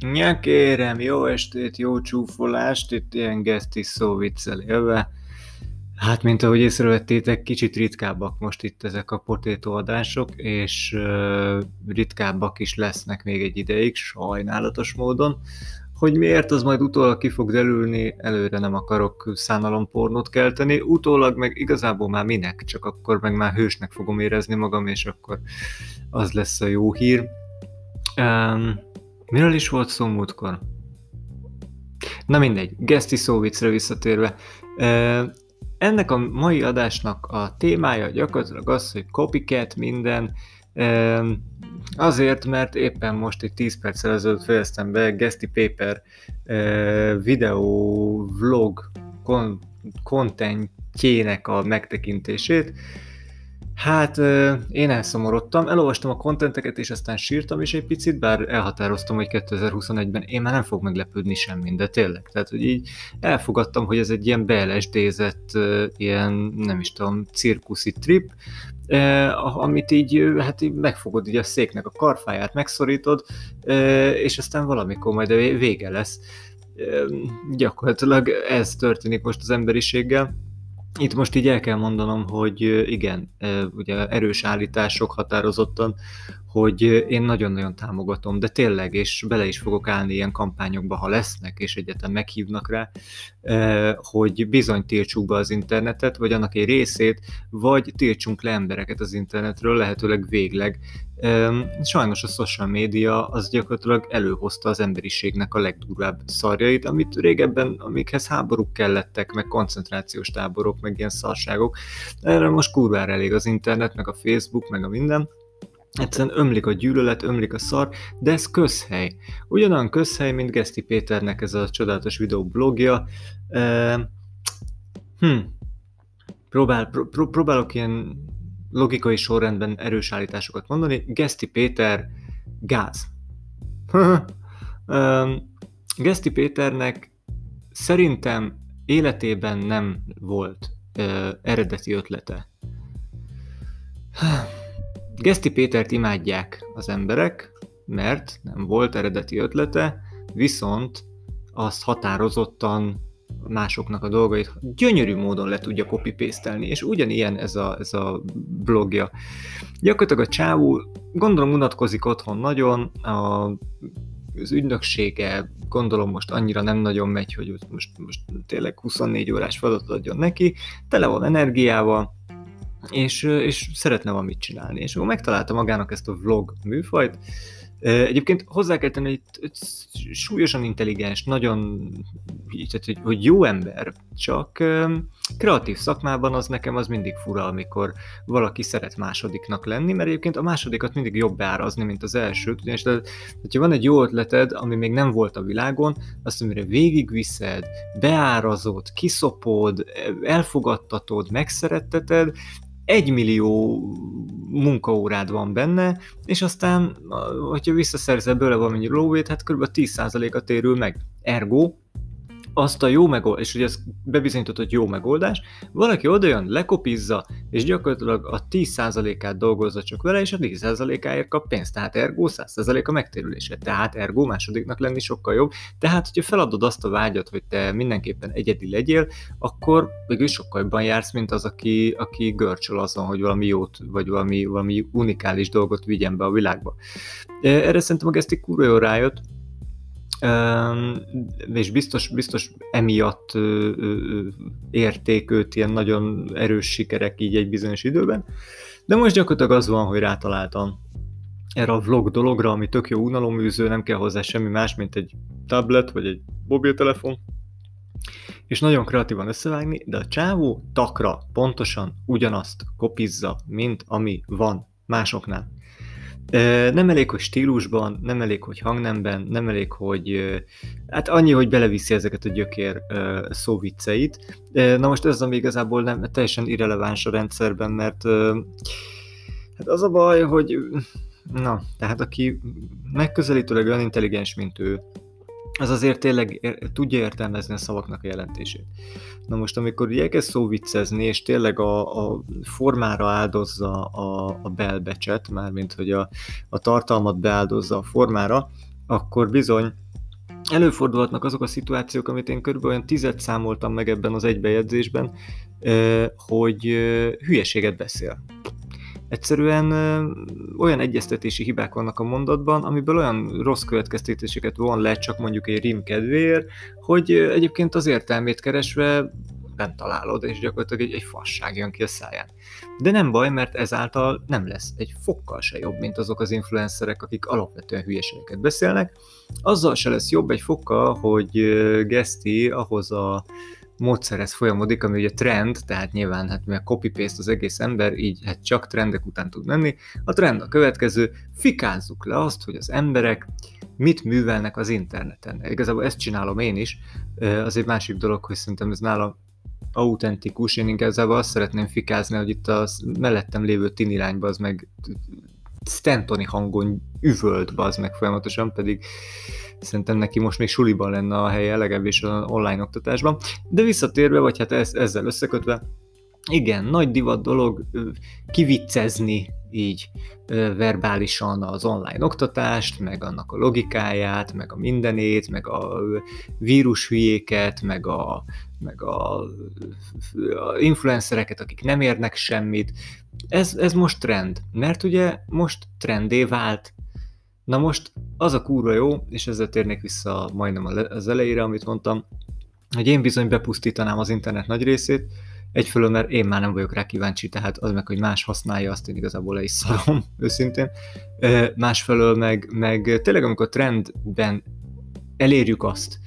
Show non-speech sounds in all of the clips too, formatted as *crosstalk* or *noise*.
Ja, kérem, jó estét, jó csúfolást, itt ilyen gesztis szó viccel élve. Hát, mint ahogy észrevettétek, kicsit ritkábbak most itt ezek a potétoadások, és uh, ritkábbak is lesznek még egy ideig, sajnálatos módon. Hogy miért, az majd utólag ki fog derülni, előre nem akarok szánalompornót kelteni, utólag meg igazából már minek, csak akkor meg már hősnek fogom érezni magam, és akkor az lesz a jó hír. Um, Miről is volt szó múltkor? Na mindegy, Geszti szóvicre visszatérve. Ennek a mai adásnak a témája gyakorlatilag az, hogy copycat minden, azért, mert éppen most egy 10 perccel ezelőtt fejeztem be Geszti Paper videó vlog kontentjének a megtekintését, Hát én elszomorodtam, elolvastam a kontenteket, és aztán sírtam is egy picit, bár elhatároztam, hogy 2021-ben én már nem fog meglepődni semmi, de tényleg. Tehát, hogy így elfogadtam, hogy ez egy ilyen beelesdézett, ilyen, nem is tudom, cirkuszi trip, amit így, hát így megfogod így a széknek a karfáját, megszorítod, és aztán valamikor majd vége lesz. Gyakorlatilag ez történik most az emberiséggel itt most így el kell mondanom, hogy igen, ugye erős állítások határozottan, hogy én nagyon-nagyon támogatom, de tényleg, és bele is fogok állni ilyen kampányokba, ha lesznek, és egyetem meghívnak rá, hogy bizony tiltsuk be az internetet, vagy annak egy részét, vagy tiltsunk le embereket az internetről, lehetőleg végleg, Sajnos a social média az gyakorlatilag előhozta az emberiségnek a legdurvább szarjait, amit régebben, amikhez háborúk kellettek, meg koncentrációs táborok, meg ilyen szarságok. Erre most kurvára elég az internet, meg a Facebook, meg a minden. Egyszerűen ömlik a gyűlölet, ömlik a szar, de ez közhely. Ugyanolyan közhely, mint Geszti Péternek ez a csodálatos videoblogja. hm. Próbál, pró- próbálok ilyen logikai sorrendben erős állításokat mondani. Geszti Péter gáz. *laughs* Geszti Péternek szerintem életében nem volt eredeti ötlete. *sighs* Geszti Pétert imádják az emberek, mert nem volt eredeti ötlete, viszont azt határozottan másoknak a dolgait gyönyörű módon le tudja copy és ugyanilyen ez a, ez a blogja. Gyakorlatilag a csávó, gondolom unatkozik otthon nagyon, a, az ügynöksége gondolom most annyira nem nagyon megy, hogy most, most tényleg 24 órás feladatot adjon neki, tele van energiával, és, és szeretne valamit csinálni. És akkor megtalálta magának ezt a vlog műfajt, Egyébként hozzá kell tenni, hogy súlyosan intelligens, nagyon, tehát, hogy jó ember, csak kreatív szakmában az nekem az mindig fura, amikor valaki szeret másodiknak lenni, mert egyébként a másodikat mindig jobb árazni, mint az elsőt, ugyanis hogyha van egy jó ötleted, ami még nem volt a világon, azt amire végigviszed, beárazod, kiszopod, elfogadtatod, megszeretteted, egy millió munkaórád van benne, és aztán, hogyha visszaszerzel belőle valamennyi lóvét, hát kb. 10%-a térül meg. Ergo, azt a jó megoldás, és hogy ez bebizonyított, jó megoldás, valaki oda jön, lekopizza, és gyakorlatilag a 10%-át dolgozza csak vele, és a 10%-áért kap pénzt, tehát ergo 100% a megtérülése, tehát ergo másodiknak lenni sokkal jobb, tehát hogyha feladod azt a vágyat, hogy te mindenképpen egyedi legyél, akkor végül sokkal jobban jársz, mint az, aki, aki görcsöl azon, hogy valami jót, vagy valami, valami unikális dolgot vigyen be a világba. Erre szerintem a Gesztik kurva jól rájött, és biztos, biztos emiatt érték őt ilyen nagyon erős sikerek így egy bizonyos időben. De most gyakorlatilag az van, hogy rátaláltam erre a vlog dologra, ami tök jó unaloműző, nem kell hozzá semmi más, mint egy tablet vagy egy mobiltelefon, és nagyon kreatívan összevágni, de a csávó takra pontosan ugyanazt kopizza, mint ami van másoknál. Nem elég, hogy stílusban, nem elég, hogy hangnemben, nem elég, hogy hát annyi, hogy beleviszi ezeket a gyökér szóvicceit. Na most ez ami igazából nem teljesen irreleváns a rendszerben, mert hát az a baj, hogy na, tehát aki megközelítőleg olyan intelligens, mint ő, az azért tényleg ér, tudja értelmezni a szavaknak a jelentését. Na most, amikor így elkezd szóviccezni, és tényleg a, a formára áldozza a, a belbecset, mármint hogy a, a tartalmat beáldozza a formára, akkor bizony előfordulhatnak azok a szituációk, amit én körülbelül olyan tizet számoltam meg ebben az egybejegyzésben, hogy hülyeséget beszél. Egyszerűen olyan egyeztetési hibák vannak a mondatban, amiből olyan rossz következtetéseket von le csak mondjuk egy rim kedvéért, hogy egyébként az értelmét keresve nem találod, és gyakorlatilag egy, egy fasság jön ki a száján. De nem baj, mert ezáltal nem lesz egy fokkal se jobb, mint azok az influencerek, akik alapvetően hülyeségeket beszélnek. Azzal se lesz jobb egy fokkal, hogy Geszti ahhoz a módszerhez folyamodik, ami ugye trend, tehát nyilván hát mivel copy-paste az egész ember, így hát csak trendek után tud menni. A trend a következő, fikázzuk le azt, hogy az emberek mit művelnek az interneten. Igazából ezt csinálom én is, az egy másik dolog, hogy szerintem ez nálam autentikus, én inkább azt szeretném fikázni, hogy itt a mellettem lévő tinirányba az meg Stantoni hangon üvölt az meg folyamatosan, pedig szerintem neki most még suliban lenne a helye, legalábbis az online oktatásban. De visszatérve, vagy hát ez, ezzel összekötve, igen, nagy divat dolog kiviccezni így verbálisan az online oktatást, meg annak a logikáját, meg a mindenét, meg a vírushülyéket, meg a, meg a, a influencereket, akik nem érnek semmit. Ez, ez most trend, mert ugye most trendé vált. Na most az a kúra jó, és ezzel térnék vissza majdnem az elejére, amit mondtam, hogy én bizony bepusztítanám az internet nagy részét, Egyfelől, mert én már nem vagyok rá kíváncsi, tehát az meg, hogy más használja, azt én igazából le is szarom, *laughs* őszintén. Másfelől meg, meg tényleg, amikor trendben elérjük azt,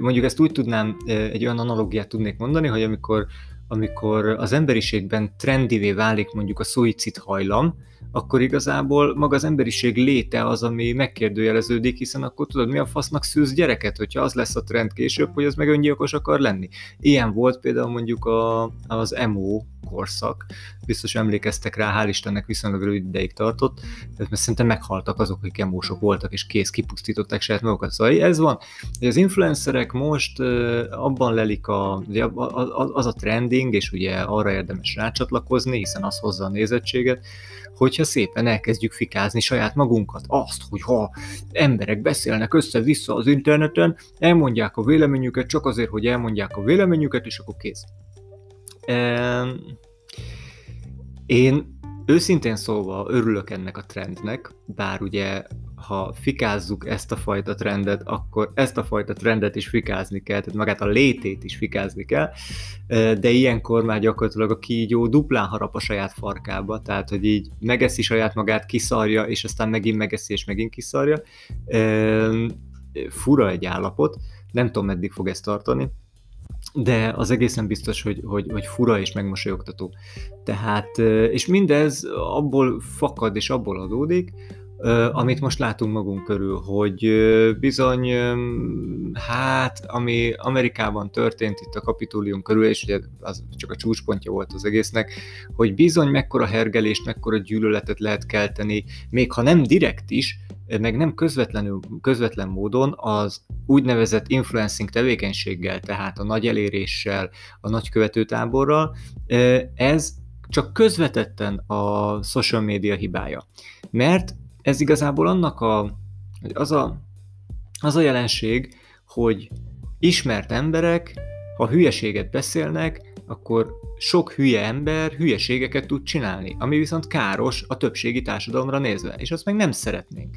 mondjuk ezt úgy tudnám, egy olyan analogiát tudnék mondani, hogy amikor, amikor az emberiségben trendivé válik mondjuk a szuicid hajlam, akkor igazából maga az emberiség léte az, ami megkérdőjeleződik, hiszen akkor tudod, mi a fasznak szűz gyereket, hogyha az lesz a trend később, hogy az meg öngyilkos akar lenni. Ilyen volt például mondjuk a, az emo korszak, biztos emlékeztek rá, hál' Istennek viszonylag rövid ideig tartott, mert szerintem meghaltak azok, akik emósok voltak, és kész, kipusztították saját magukat. Szóval ez van, hogy az influencerek most abban lelik a, az a trending, és ugye arra érdemes rácsatlakozni, hiszen az hozza a nézettséget, hogyha szépen elkezdjük fikázni saját magunkat. Azt, hogy ha emberek beszélnek össze-vissza az interneten, elmondják a véleményüket csak azért, hogy elmondják a véleményüket, és akkor kész. Én őszintén szólva örülök ennek a trendnek, bár ugye ha fikázzuk ezt a fajta trendet, akkor ezt a fajta trendet is fikázni kell, tehát magát a létét is fikázni kell, de ilyenkor már gyakorlatilag a kígyó duplán harap a saját farkába, tehát hogy így megeszi saját magát, kiszarja, és aztán megint megeszi, és megint kiszarja. Fura egy állapot, nem tudom, meddig fog ezt tartani, de az egészen biztos, hogy, hogy, hogy fura és megmosolyogtató. Tehát, és mindez abból fakad és abból adódik, amit most látunk magunk körül, hogy bizony, hát, ami Amerikában történt itt a kapitólium körül, és ugye az csak a csúcspontja volt az egésznek, hogy bizony mekkora hergelést, mekkora gyűlöletet lehet kelteni, még ha nem direkt is, meg nem közvetlenül, közvetlen módon az úgynevezett influencing tevékenységgel, tehát a nagy eléréssel, a nagy követőtáborral, ez csak közvetetten a social media hibája. Mert ez igazából annak a, az a, az a jelenség, hogy ismert emberek, ha hülyeséget beszélnek, akkor sok hülye ember hülyeségeket tud csinálni, ami viszont káros a többségi társadalomra nézve, és azt meg nem szeretnénk.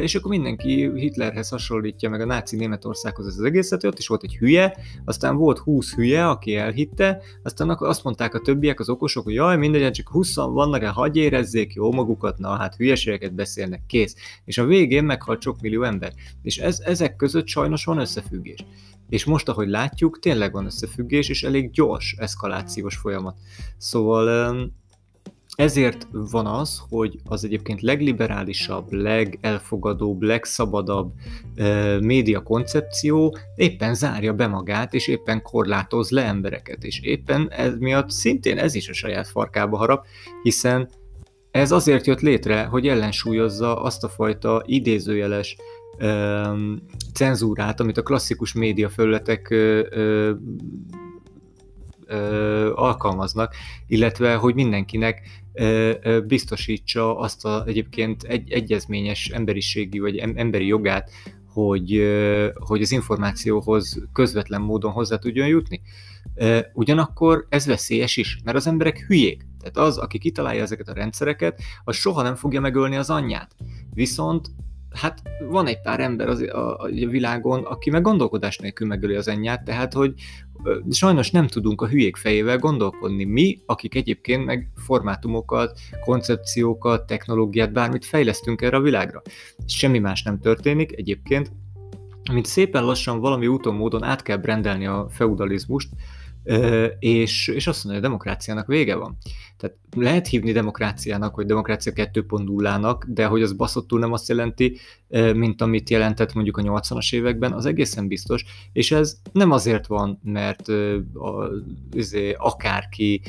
És akkor mindenki Hitlerhez hasonlítja meg a náci Németországhoz az egészet, ott is volt egy hülye, aztán volt 20 hülye, aki elhitte, aztán akkor azt mondták a többiek, az okosok, hogy jaj, mindegy, csak 20 vannak, el hagyj érezzék jó magukat, na hát hülyeségeket beszélnek, kész. És a végén meghalt sok millió ember. És ez, ezek között sajnos van összefüggés. És most, ahogy látjuk, tényleg van összefüggés, és elég gyors eszkalációs folyamat. Szóval ezért van az, hogy az egyébként legliberálisabb, legelfogadóbb, legszabadabb e, média koncepció éppen zárja be magát, és éppen korlátoz le embereket, és éppen ez miatt szintén ez is a saját farkába harap, hiszen ez azért jött létre, hogy ellensúlyozza azt a fajta idézőjeles ö, cenzúrát, amit a klasszikus média felületek ö, alkalmaznak, illetve hogy mindenkinek biztosítsa azt a egyébként egy, egyezményes emberiségi vagy emberi jogát, hogy, hogy az információhoz közvetlen módon hozzá tudjon jutni. Ugyanakkor ez veszélyes is, mert az emberek hülyék. Tehát az, aki kitalálja ezeket a rendszereket, az soha nem fogja megölni az anyját. Viszont hát van egy pár ember az, a, a világon, aki meg gondolkodás nélkül megöli az anyját, tehát hogy sajnos nem tudunk a hülyék fejével gondolkodni. Mi, akik egyébként meg formátumokat, koncepciókat, technológiát, bármit fejlesztünk erre a világra. Semmi más nem történik egyébként, mint szépen lassan valami úton módon át kell brendelni a feudalizmust, és, és azt mondja, hogy a demokráciának vége van. Tehát lehet hívni demokráciának, vagy demokrácia 2.0-nak, de hogy az baszottul nem azt jelenti, mint amit jelentett mondjuk a 80-as években, az egészen biztos, és ez nem azért van, mert a, azért, akárki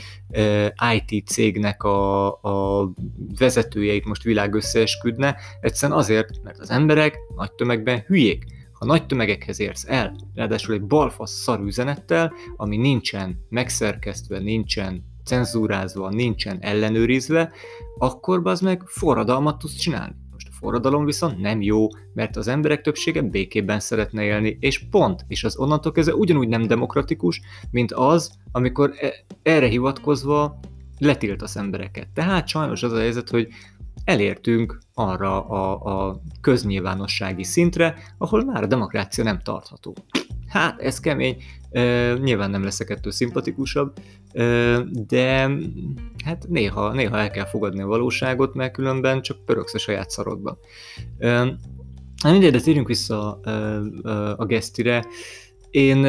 IT cégnek a, a vezetőjeit most világ összeesküdne, egyszerűen azért, mert az emberek nagy tömegben hülyék ha nagy tömegekhez érsz el, ráadásul egy balfasz szar üzenettel, ami nincsen megszerkesztve, nincsen cenzúrázva, nincsen ellenőrizve, akkor az meg forradalmat tudsz csinálni. Most a forradalom viszont nem jó, mert az emberek többsége békében szeretne élni, és pont, és az onnantól kezdve ugyanúgy nem demokratikus, mint az, amikor e- erre hivatkozva letiltasz embereket. Tehát sajnos az a helyzet, hogy elértünk arra a, a köznyilvánossági szintre, ahol már a demokrácia nem tartható. Hát, ez kemény, e, nyilván nem leszek ettől szimpatikusabb, e, de hát néha, néha el kell fogadni a valóságot, mert különben csak pöröksz a saját szarodban. E, mindegy, de térjünk vissza e, e, a gesztire. Én,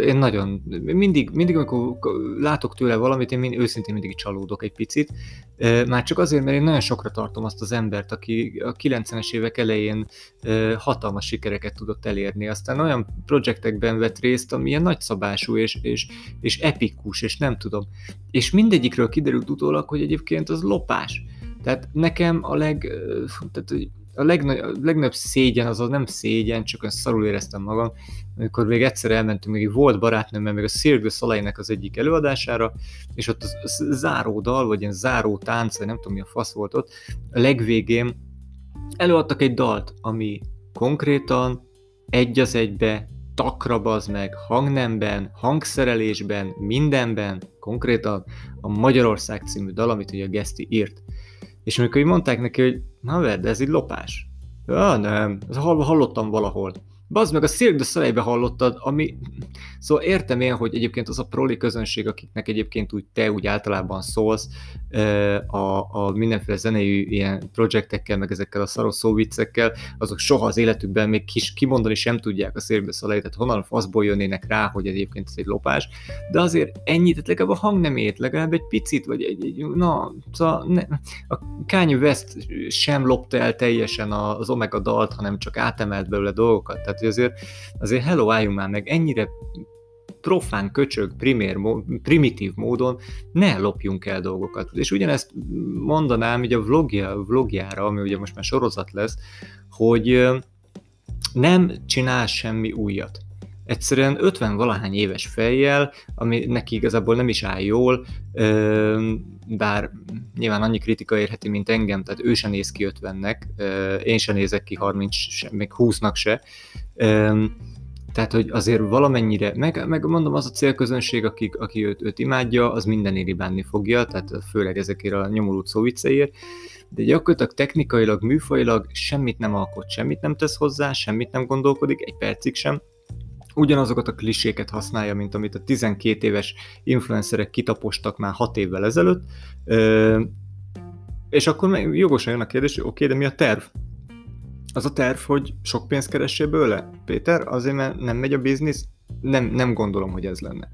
én nagyon, mindig, mindig, amikor látok tőle valamit, én mind, őszintén mindig csalódok egy picit. Már csak azért, mert én nagyon sokra tartom azt az embert, aki a 90-es évek elején hatalmas sikereket tudott elérni. Aztán olyan projektekben vett részt, ami ilyen nagyszabású és, és, és epikus, és nem tudom. És mindegyikről kiderült utólag, hogy egyébként az lopás. Tehát nekem a leg... Tehát, a, legnagy, legnagyobb szégyen az nem szégyen, csak olyan szarul éreztem magam, amikor még egyszer elmentünk, még volt barátnőmmel, még a Cirque du az egyik előadására, és ott a záró dal, vagy ilyen záró tánc, vagy nem tudom mi a fasz volt ott, a legvégén előadtak egy dalt, ami konkrétan egy az egybe, takra az meg, hangnemben, hangszerelésben, mindenben, konkrétan a Magyarország című dal, amit ugye a Geszti írt. És amikor így mondták neki, hogy na vedd, ez egy lopás. Ja, nem, hallottam valahol. Bazd meg, a Cirque du Soleil-be hallottad, ami... Szóval értem én, hogy egyébként az a proli közönség, akiknek egyébként úgy te úgy általában szólsz, a, a mindenféle zenei ilyen projektekkel, meg ezekkel a szaros szóviccekkel, azok soha az életükben még kis kimondani sem tudják a Cirque du Soleil, tehát honnan faszból jönnének rá, hogy egyébként ez egy lopás, de azért ennyit, tehát legalább a hangnemét, legalább egy picit, vagy egy, egy na, szóval ne, a Kanye West sem lopta el teljesen az Omega dalt, hanem csak átemelt belőle dolgokat, tehát tehát, hogy azért, azért hello, álljunk már meg, ennyire profán, köcsög, primér, primitív módon ne lopjunk el dolgokat. És ugyanezt mondanám így a vlogja, vlogjára, ami ugye most már sorozat lesz, hogy nem csinál semmi újat. Egyszerűen 50 valahány éves fejjel, ami neki igazából nem is áll jól, bár nyilván annyi kritika érheti, mint engem, tehát ő sem néz ki 50-nek, én sem nézek ki 30, még 20-nak se, tehát, hogy azért valamennyire, meg, meg mondom, az a célközönség, akik, aki őt, őt imádja, az éri bánni fogja, tehát főleg ezekért a nyomorult szó vicceért, de gyakorlatilag technikailag, műfajilag semmit nem alkot, semmit nem tesz hozzá, semmit nem gondolkodik, egy percig sem, ugyanazokat a kliséket használja, mint amit a 12 éves influencerek kitapostak már 6 évvel ezelőtt, és akkor jogosan jön a kérdés, hogy oké, okay, de mi a terv? Az a terv, hogy sok pénzt keressél bőle? Péter, azért mert nem megy a biznisz? Nem, nem gondolom, hogy ez lenne.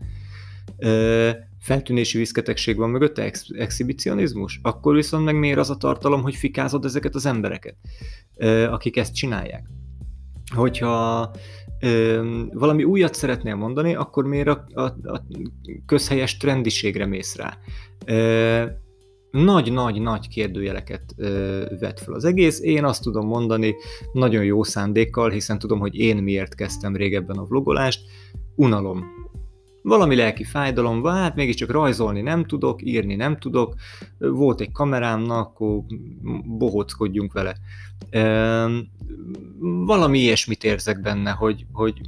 Ö, feltűnési viszketegség van mögötte, ex- exhibicionizmus? Akkor viszont meg miért az a tartalom, hogy fikázod ezeket az embereket, ö, akik ezt csinálják? Hogyha ö, valami újat szeretnél mondani, akkor miért a, a, a közhelyes trendiségre mész rá? Ö, nagy-nagy-nagy kérdőjeleket ö, vet fel az egész. Én azt tudom mondani nagyon jó szándékkal, hiszen tudom, hogy én miért kezdtem régebben a vlogolást. Unalom. valami lelki fájdalom van, hát mégiscsak rajzolni nem tudok, írni nem tudok, volt egy kamerám, na akkor bohóckodjunk vele. Valami ilyesmit érzek benne, hogy, hogy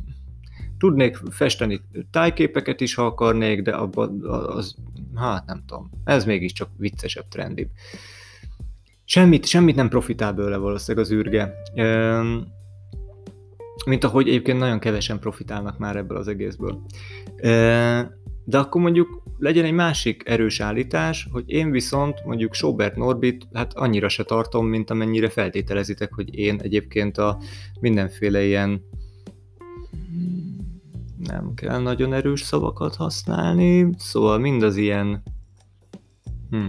tudnék festeni tájképeket is, ha akarnék, de abban az, hát nem tudom, ez mégiscsak viccesebb, trendibb. Semmit, semmit nem profitál belőle valószínűleg az űrge. Mint ahogy egyébként nagyon kevesen profitálnak már ebből az egészből. De akkor mondjuk legyen egy másik erős állítás, hogy én viszont mondjuk Sobert Norbit hát annyira se tartom, mint amennyire feltételezitek, hogy én egyébként a mindenféle ilyen nem kell nagyon erős szavakat használni, szóval mind az ilyen hm,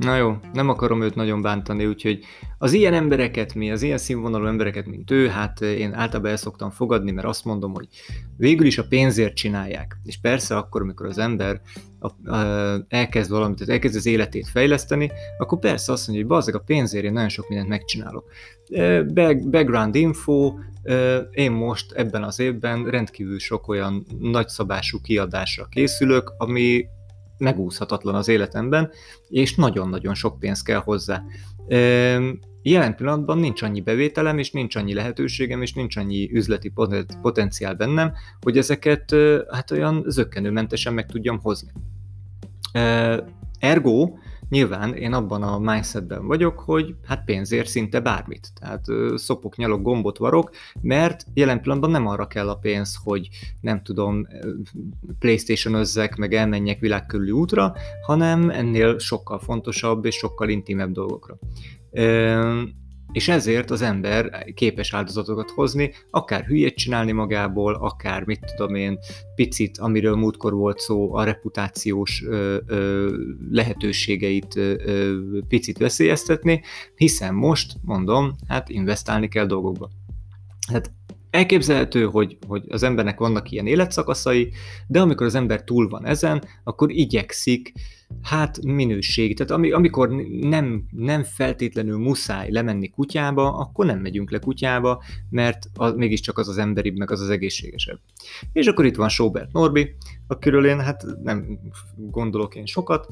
Na jó, nem akarom őt nagyon bántani, úgyhogy az ilyen embereket, mi az ilyen színvonalú embereket, mint ő, hát én általában el szoktam fogadni, mert azt mondom, hogy végül is a pénzért csinálják. És persze akkor, amikor az ember a, a, elkezd valamit, elkezd az életét fejleszteni, akkor persze azt mondja, hogy bazdeg a pénzért én nagyon sok mindent megcsinálok. Back, background info, én most ebben az évben rendkívül sok olyan nagyszabású kiadásra készülök, ami megúszhatatlan az életemben, és nagyon-nagyon sok pénz kell hozzá. Jelen pillanatban nincs annyi bevételem, és nincs annyi lehetőségem, és nincs annyi üzleti potenciál bennem, hogy ezeket hát olyan zöggenőmentesen meg tudjam hozni. Ergo, Nyilván én abban a mindsetben vagyok, hogy hát pénzért szinte bármit. Tehát szopok, nyalok, gombot varok, mert jelen pillanatban nem arra kell a pénz, hogy nem tudom, playstation özzek, meg elmenjek világkörüli útra, hanem ennél sokkal fontosabb és sokkal intimebb dolgokra és ezért az ember képes áldozatokat hozni, akár hülyét csinálni magából, akár mit tudom én, picit, amiről múltkor volt szó, a reputációs ö, ö, lehetőségeit ö, ö, picit veszélyeztetni, hiszen most, mondom, hát investálni kell dolgokba. Hát Elképzelhető, hogy, hogy az embernek vannak ilyen életszakaszai, de amikor az ember túl van ezen, akkor igyekszik hát minőség. Tehát ami, amikor nem, nem feltétlenül muszáj lemenni kutyába, akkor nem megyünk le kutyába, mert az, mégiscsak az az emberibb, meg az az egészségesebb. És akkor itt van Sobert Norbi, akiről én hát nem gondolok én sokat,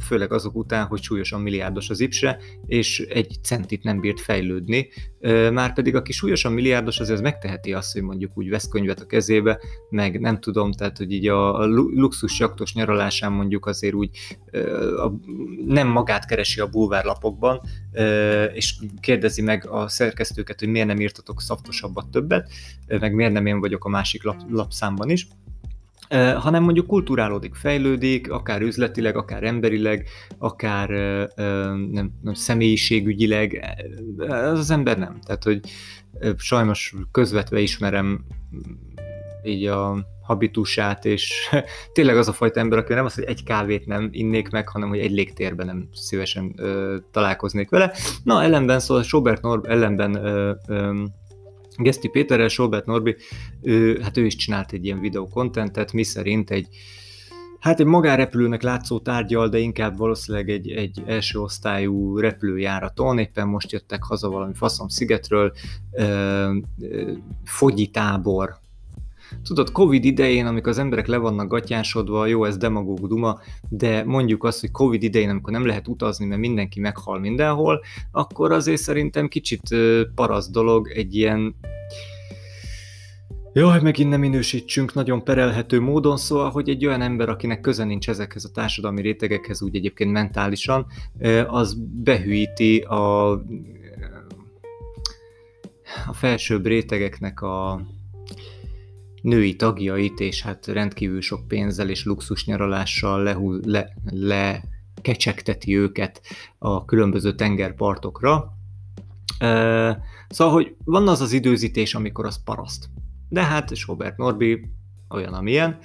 főleg azok után, hogy súlyosan milliárdos az ipse, és egy centit nem bírt fejlődni, már pedig aki súlyosan milliárdos, azért megteheti azt, hogy mondjuk úgy vesz könyvet a kezébe, meg nem tudom, tehát hogy így a luxus jaktos nyaralásán mondjuk azért úgy nem magát keresi a bulvárlapokban, és kérdezi meg a szerkesztőket, hogy miért nem írtatok szaftosabbat többet, meg miért nem én vagyok a másik lap, lapszámban is hanem mondjuk kulturálódik, fejlődik, akár üzletileg, akár emberileg, akár nem, nem személyiségügyileg, az az ember nem. Tehát, hogy sajnos közvetve ismerem így a habitusát, és *laughs* tényleg az a fajta ember, aki nem az, hogy egy kávét nem innék meg, hanem hogy egy légtérben nem szívesen ö, találkoznék vele. Na, ellenben, szóval Sobert Norb ellenben ö, ö, Geszti Péterrel, Sobert Norbi, ő, hát ő is csinált egy ilyen videó kontentet, mi szerint egy Hát egy magárepülőnek látszó tárgyal, de inkább valószínűleg egy, egy első osztályú repülőjáraton, éppen most jöttek haza valami faszom szigetről, ö, tábor. Tudod, Covid idején, amikor az emberek le vannak gatyásodva, jó, ez demagóg duma, de mondjuk azt, hogy Covid idején, amikor nem lehet utazni, mert mindenki meghal mindenhol, akkor azért szerintem kicsit parasz dolog egy ilyen Jaj, megint nem minősítsünk nagyon perelhető módon, szóval, hogy egy olyan ember, akinek köze nincs ezekhez a társadalmi rétegekhez, úgy egyébként mentálisan, az behűíti a, a felsőbb rétegeknek a női tagjait, és hát rendkívül sok pénzzel és luxus nyaralással lehú, le, le kecsegteti őket a különböző tengerpartokra. Szóval, hogy van az az időzítés, amikor az paraszt. De hát Robert Norby olyan, amilyen,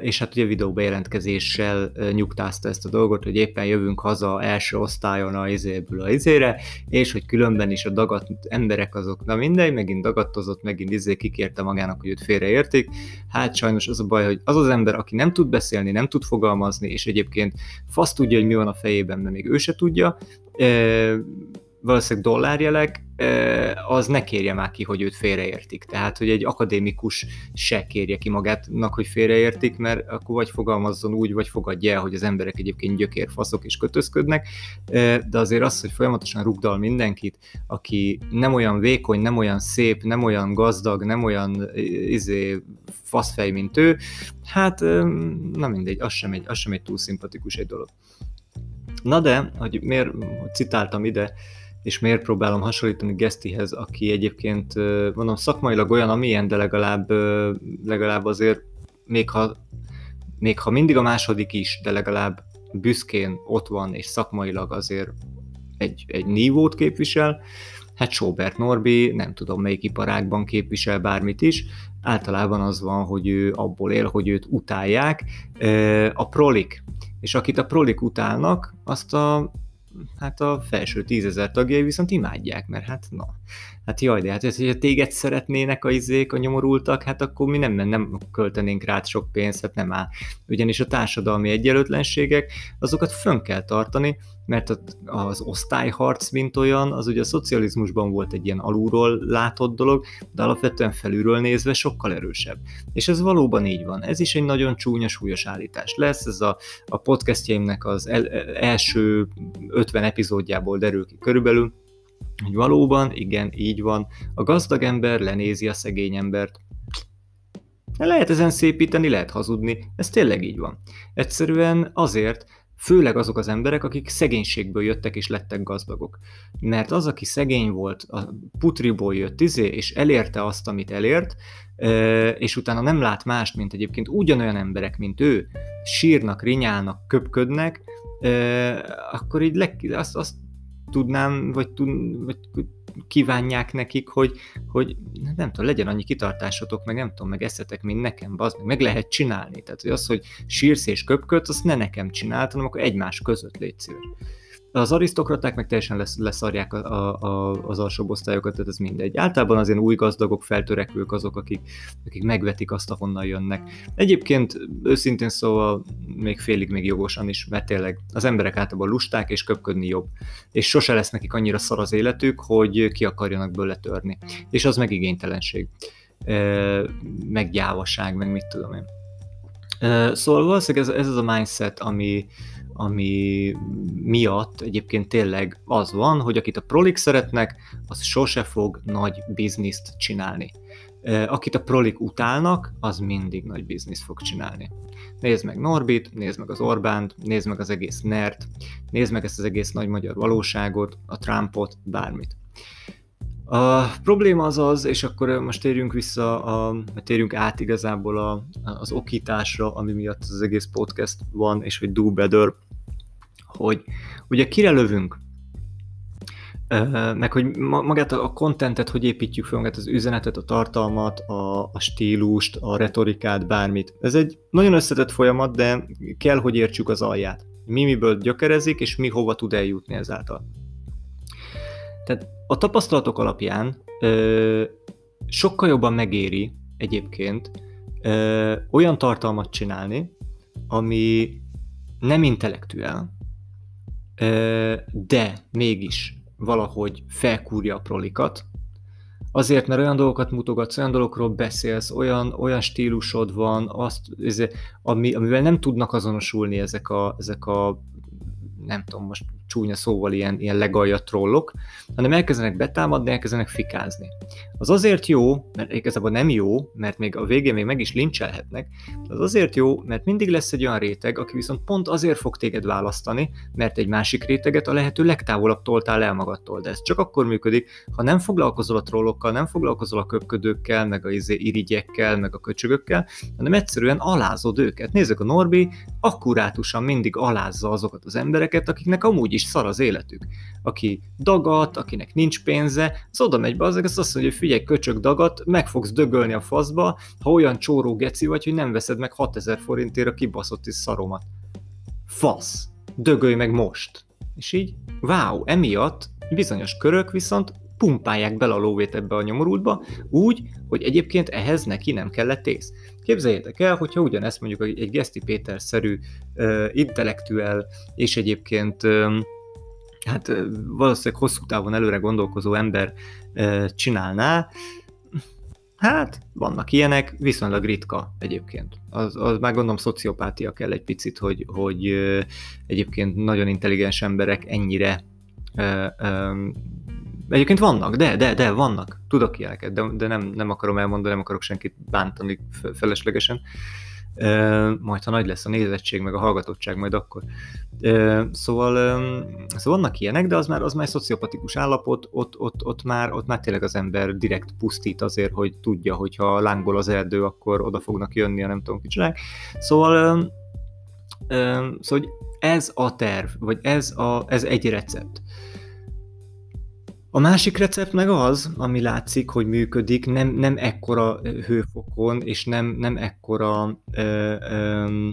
és hát ugye videó bejelentkezéssel nyugtázta ezt a dolgot, hogy éppen jövünk haza első osztályon a izéből a izére, és hogy különben is a dagat emberek azok, na mindegy, megint dagadtozott, megint izé kikérte magának, hogy őt félreértik. Hát sajnos az a baj, hogy az az ember, aki nem tud beszélni, nem tud fogalmazni, és egyébként fasz tudja, hogy mi van a fejében, mert még ő se tudja, valószínűleg dollárjelek, az ne kérje már ki, hogy őt félreértik. Tehát, hogy egy akadémikus se kérje ki magátnak, hogy félreértik, mert akkor vagy fogalmazzon úgy, vagy fogadja el, hogy az emberek egyébként gyökérfaszok és kötözködnek, de azért az, hogy folyamatosan rugdal mindenkit, aki nem olyan vékony, nem olyan szép, nem olyan gazdag, nem olyan izé, faszfej, mint ő, hát na mindegy, az sem egy, az sem egy túl szimpatikus egy dolog. Na de, hogy miért citáltam ide, és miért próbálom hasonlítani Gesztihez, aki egyébként, mondom, szakmailag olyan, amilyen, de legalább, legalább azért, még ha, még ha mindig a második is, de legalább büszkén ott van, és szakmailag azért egy, egy nívót képvisel, hát Sobert Norbi, nem tudom melyik iparágban képvisel bármit is, általában az van, hogy ő abból él, hogy őt utálják. A prolik, és akit a prolik utálnak, azt a hát a felső tízezer tagjai viszont imádják, mert hát na, hát jaj, de hát hogyha téged szeretnének a izék, a nyomorultak, hát akkor mi nem, nem költenénk rád sok pénzt, hát nem áll. Ugyanis a társadalmi egyenlőtlenségek, azokat fönn kell tartani, mert az osztályharc, mint olyan, az ugye a szocializmusban volt egy ilyen alulról látott dolog, de alapvetően felülről nézve sokkal erősebb. És ez valóban így van. Ez is egy nagyon csúnya, súlyos állítás lesz. Ez a, a podcastjaimnek az el, első 50 epizódjából derül ki körülbelül, hogy valóban, igen, így van. A gazdag ember lenézi a szegény embert. Lehet ezen szépíteni, lehet hazudni, ez tényleg így van. Egyszerűen azért, főleg azok az emberek, akik szegénységből jöttek és lettek gazdagok. Mert az, aki szegény volt, a putriból jött izé, és elérte azt, amit elért, és utána nem lát mást, mint egyébként ugyanolyan emberek, mint ő, sírnak, rinyálnak, köpködnek, akkor így le, azt, azt tudnám, vagy, tud, vagy kívánják nekik, hogy, hogy nem tudom, legyen annyi kitartásotok, meg nem tudom, meg eszetek, mint nekem, az meg, lehet csinálni. Tehát hogy az, hogy sírsz és köpköt, azt ne nekem csinált, hanem akkor egymás között légy szíves. Az arisztokraták meg teljesen lesz, leszarják a, a, a, az alsóbb osztályokat, tehát ez mindegy. Általában az ilyen új gazdagok, feltörekvők azok, akik, akik megvetik azt, ahonnan jönnek. Egyébként őszintén szóval még félig még jogosan is, mert tényleg az emberek általában lusták és köpködni jobb. És sose lesz nekik annyira szar az életük, hogy ki akarjanak bőle törni. És az meg igénytelenség. Meg gyávaság, meg mit tudom én. Szóval valószínűleg ez, ez az a mindset, ami, ami miatt egyébként tényleg az van, hogy akit a prolik szeretnek, az sose fog nagy bizniszt csinálni. Akit a prolik utálnak, az mindig nagy bizniszt fog csinálni. Nézd meg Norbit, nézd meg az Orbánt, nézd meg az egész NERT, nézd meg ezt az egész nagy magyar valóságot, a Trumpot, bármit. A probléma az az, és akkor most térjünk vissza, a, térjünk át igazából a, az okításra, ami miatt az egész podcast van, és hogy do better, hogy ugye kire lövünk, meg hogy magát a contentet, hogy építjük fel magát az üzenetet, a tartalmat, a, a stílust, a retorikát, bármit. Ez egy nagyon összetett folyamat, de kell, hogy értsük az alját. Mi miből gyökerezik, és mi hova tud eljutni ezáltal. Tehát a tapasztalatok alapján ö, sokkal jobban megéri egyébként ö, olyan tartalmat csinálni, ami nem intellektuál, ö, de mégis valahogy felkúrja a prolikat, Azért, mert olyan dolgokat mutogatsz, olyan dolgokról beszélsz, olyan, olyan stílusod van, azt, ez, ami, amivel nem tudnak azonosulni ezek a, ezek a nem tudom, most csúnya szóval ilyen, ilyen legalja trollok, hanem elkezdenek betámadni, elkezdenek fikázni. Az azért jó, mert igazából nem jó, mert még a végén még meg is lincselhetnek, az azért jó, mert mindig lesz egy olyan réteg, aki viszont pont azért fog téged választani, mert egy másik réteget a lehető legtávolabb toltál el magadtól. De ez csak akkor működik, ha nem foglalkozol a trollokkal, nem foglalkozol a köpködőkkel, meg a izé irigyekkel, meg a köcsögökkel, hanem egyszerűen alázod őket. Nézzük a Norbi, akkurátusan mindig alázza azokat az embereket, akiknek amúgy is is szar az életük. Aki dagat, akinek nincs pénze, az oda megy be, az azt mondja, hogy figyelj, köcsög dagat, meg fogsz dögölni a faszba, ha olyan csóró geci vagy, hogy nem veszed meg 6000 forintért a kibaszott is szaromat. Fasz. Dögölj meg most. És így, wow, emiatt bizonyos körök viszont pumpálják bele a lóvét ebbe a nyomorultba, úgy, hogy egyébként ehhez neki nem kellett ész. Képzeljétek el, hogyha ugyanezt mondjuk egy Geszti Péter-szerű uh, intellektuel és egyébként uh, hát valószínűleg hosszú távon előre gondolkozó ember csinálná, Hát, vannak ilyenek, viszonylag ritka egyébként. Az, az már gondolom szociopátia kell egy picit, hogy, hogy egyébként nagyon intelligens emberek ennyire ö, ö, Egyébként vannak, de, de, de, vannak. Tudok ilyeneket, de, de nem, nem akarom elmondani, nem akarok senkit bántani feleslegesen. Uh, majd ha nagy lesz a nézettség, meg a hallgatottság, majd akkor. Uh, szóval, um, szóval vannak ilyenek, de az már, az már egy szociopatikus állapot, ott, ott, ott, már, ott már tényleg az ember direkt pusztít azért, hogy tudja, hogy ha lángol az erdő, akkor oda fognak jönni a nem tudom kicsinek. Szóval, um, um, szóval ez a terv, vagy ez, a, ez egy recept. A másik recept meg az, ami látszik, hogy működik, nem, nem ekkora hőfokon, és nem, nem ekkora ö, ö,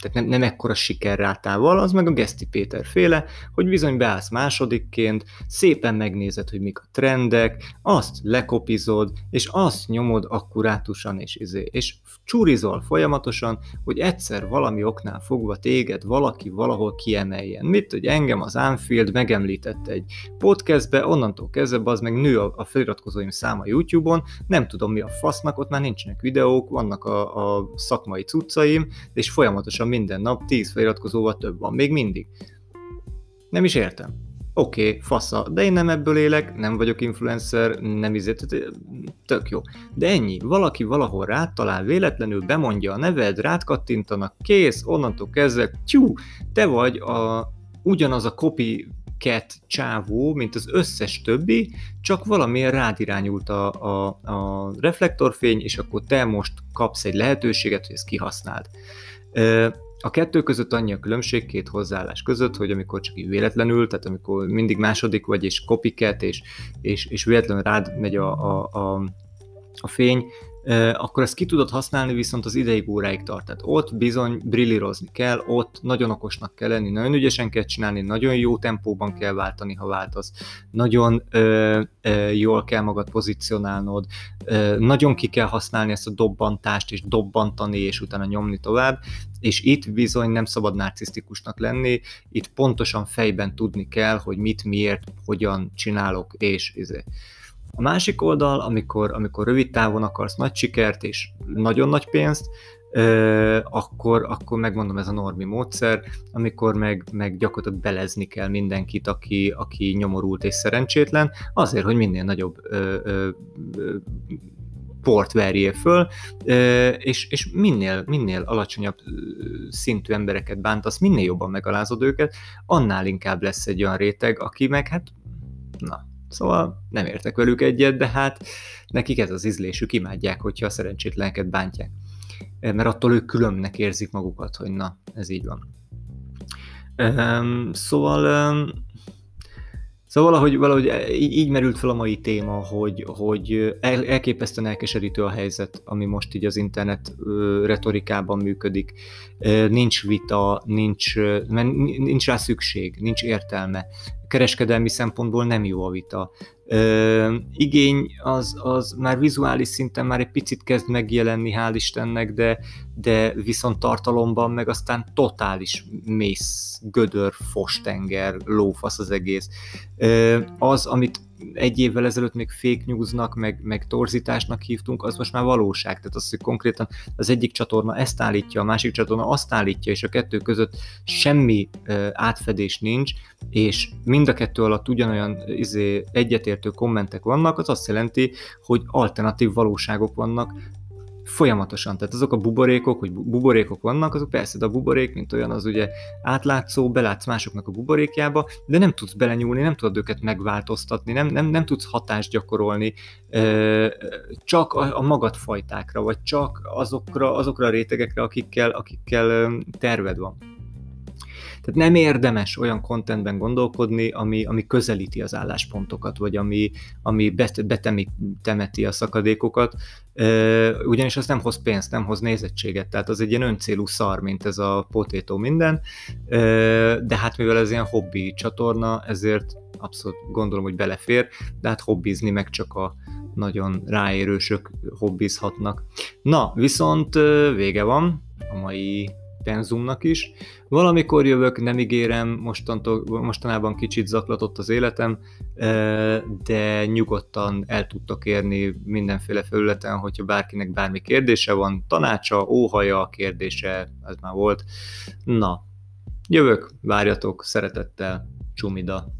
tehát nem, nem ekkora sikerrátával, az meg a Geszti Péter féle, hogy bizony beállsz másodikként, szépen megnézed, hogy mik a trendek, azt lekopizod, és azt nyomod akkurátusan, és, izé, és csurizol folyamatosan, hogy egyszer valami oknál fogva téged valaki valahol kiemeljen. Mit, hogy engem az Anfield megemlített egy podcastbe, onnantól kezdve az meg nő a feliratkozóim száma YouTube-on, nem tudom mi a fasznak, ott már nincsenek videók, vannak a, a szakmai cuccaim, és folyamatosan minden nap 10 feliratkozóval több van, még mindig. Nem is értem oké, okay, fasza, de én nem ebből élek, nem vagyok influencer, nem izért, tök jó. De ennyi, valaki valahol rád talál véletlenül, bemondja a neved, rád kattintanak, kész, onnantól kezdve, tyú, te vagy a, ugyanaz a copy cat csávó, mint az összes többi, csak valamiért rád irányult a, a, a reflektorfény, és akkor te most kapsz egy lehetőséget, hogy ezt kihasználd. A kettő között annyi a különbség, két hozzáállás között, hogy amikor csak így véletlenül, tehát amikor mindig második vagy, és copycat, és, és, és véletlenül rád megy a, a, a, a fény, akkor ezt ki tudod használni, viszont az ideig óráig tart. Tehát ott bizony brillírozni kell, ott nagyon okosnak kell lenni, nagyon ügyesen kell csinálni, nagyon jó tempóban kell váltani, ha váltasz, nagyon ö, ö, jól kell magad pozícionálnod, ö, nagyon ki kell használni ezt a dobbantást, és dobbantani, és utána nyomni tovább, és itt bizony nem szabad narcisztikusnak lenni, itt pontosan fejben tudni kell, hogy mit, miért, hogyan csinálok, és izé. A másik oldal, amikor, amikor rövid távon akarsz nagy sikert és nagyon nagy pénzt, akkor, akkor megmondom ez a normi módszer, amikor meg, meg gyakorlatilag belezni kell mindenkit, aki, aki nyomorult és szerencsétlen, azért, hogy minél nagyobb ö, ö, port verjél föl, és, és minél, minél alacsonyabb szintű embereket bántasz, minél jobban megalázod őket, annál inkább lesz egy olyan réteg, aki meg hát, na, Szóval nem értek velük egyet, de hát nekik ez az ízlésük, imádják, hogyha a szerencsétleneket bántják. Mert attól ők különnek érzik magukat, hogy na, ez így van. Szóval Szóval valahogy, valahogy így, így merült fel a mai téma, hogy, hogy el, elképesztően elkeserítő a helyzet, ami most így az internet retorikában működik. Nincs vita, nincs, nincs rá szükség, nincs értelme kereskedelmi szempontból nem jó a vita. Ö, igény az, az már vizuális szinten már egy picit kezd megjelenni, hál' Istennek, de, de viszont tartalomban meg aztán totális mész, gödör, fostenger, lófasz az egész. Ö, az, amit egy évvel ezelőtt még fake newsnak, meg, meg torzításnak hívtunk, az most már valóság. Tehát az, hogy konkrétan az egyik csatorna ezt állítja, a másik csatorna azt állítja, és a kettő között semmi uh, átfedés nincs, és mind a kettő alatt ugyanolyan izé, egyetértő kommentek vannak, az azt jelenti, hogy alternatív valóságok vannak, folyamatosan. Tehát azok a buborékok, hogy buborékok vannak, azok persze, de a buborék, mint olyan, az ugye átlátszó, belátsz másoknak a buborékjába, de nem tudsz belenyúlni, nem tudod őket megváltoztatni, nem, nem, nem tudsz hatást gyakorolni csak a, a magadfajtákra, vagy csak azokra, azokra a rétegekre, akikkel, akikkel terved van. Tehát nem érdemes olyan kontentben gondolkodni, ami, ami közelíti az álláspontokat, vagy ami, ami betemeti a szakadékokat, ugyanis az nem hoz pénzt, nem hoz nézettséget, tehát az egy ilyen öncélú szar, mint ez a potétó minden, de hát mivel ez ilyen hobbi csatorna, ezért abszolút gondolom, hogy belefér, de hát hobbizni meg csak a nagyon ráérősök hobbizhatnak. Na, viszont vége van a mai penzumnak is. Valamikor jövök, nem ígérem, mostantól, mostanában kicsit zaklatott az életem, de nyugodtan el tudtok érni mindenféle felületen, hogyha bárkinek bármi kérdése van, tanácsa, óhaja, kérdése, ez már volt. Na, jövök, várjatok, szeretettel, csumida.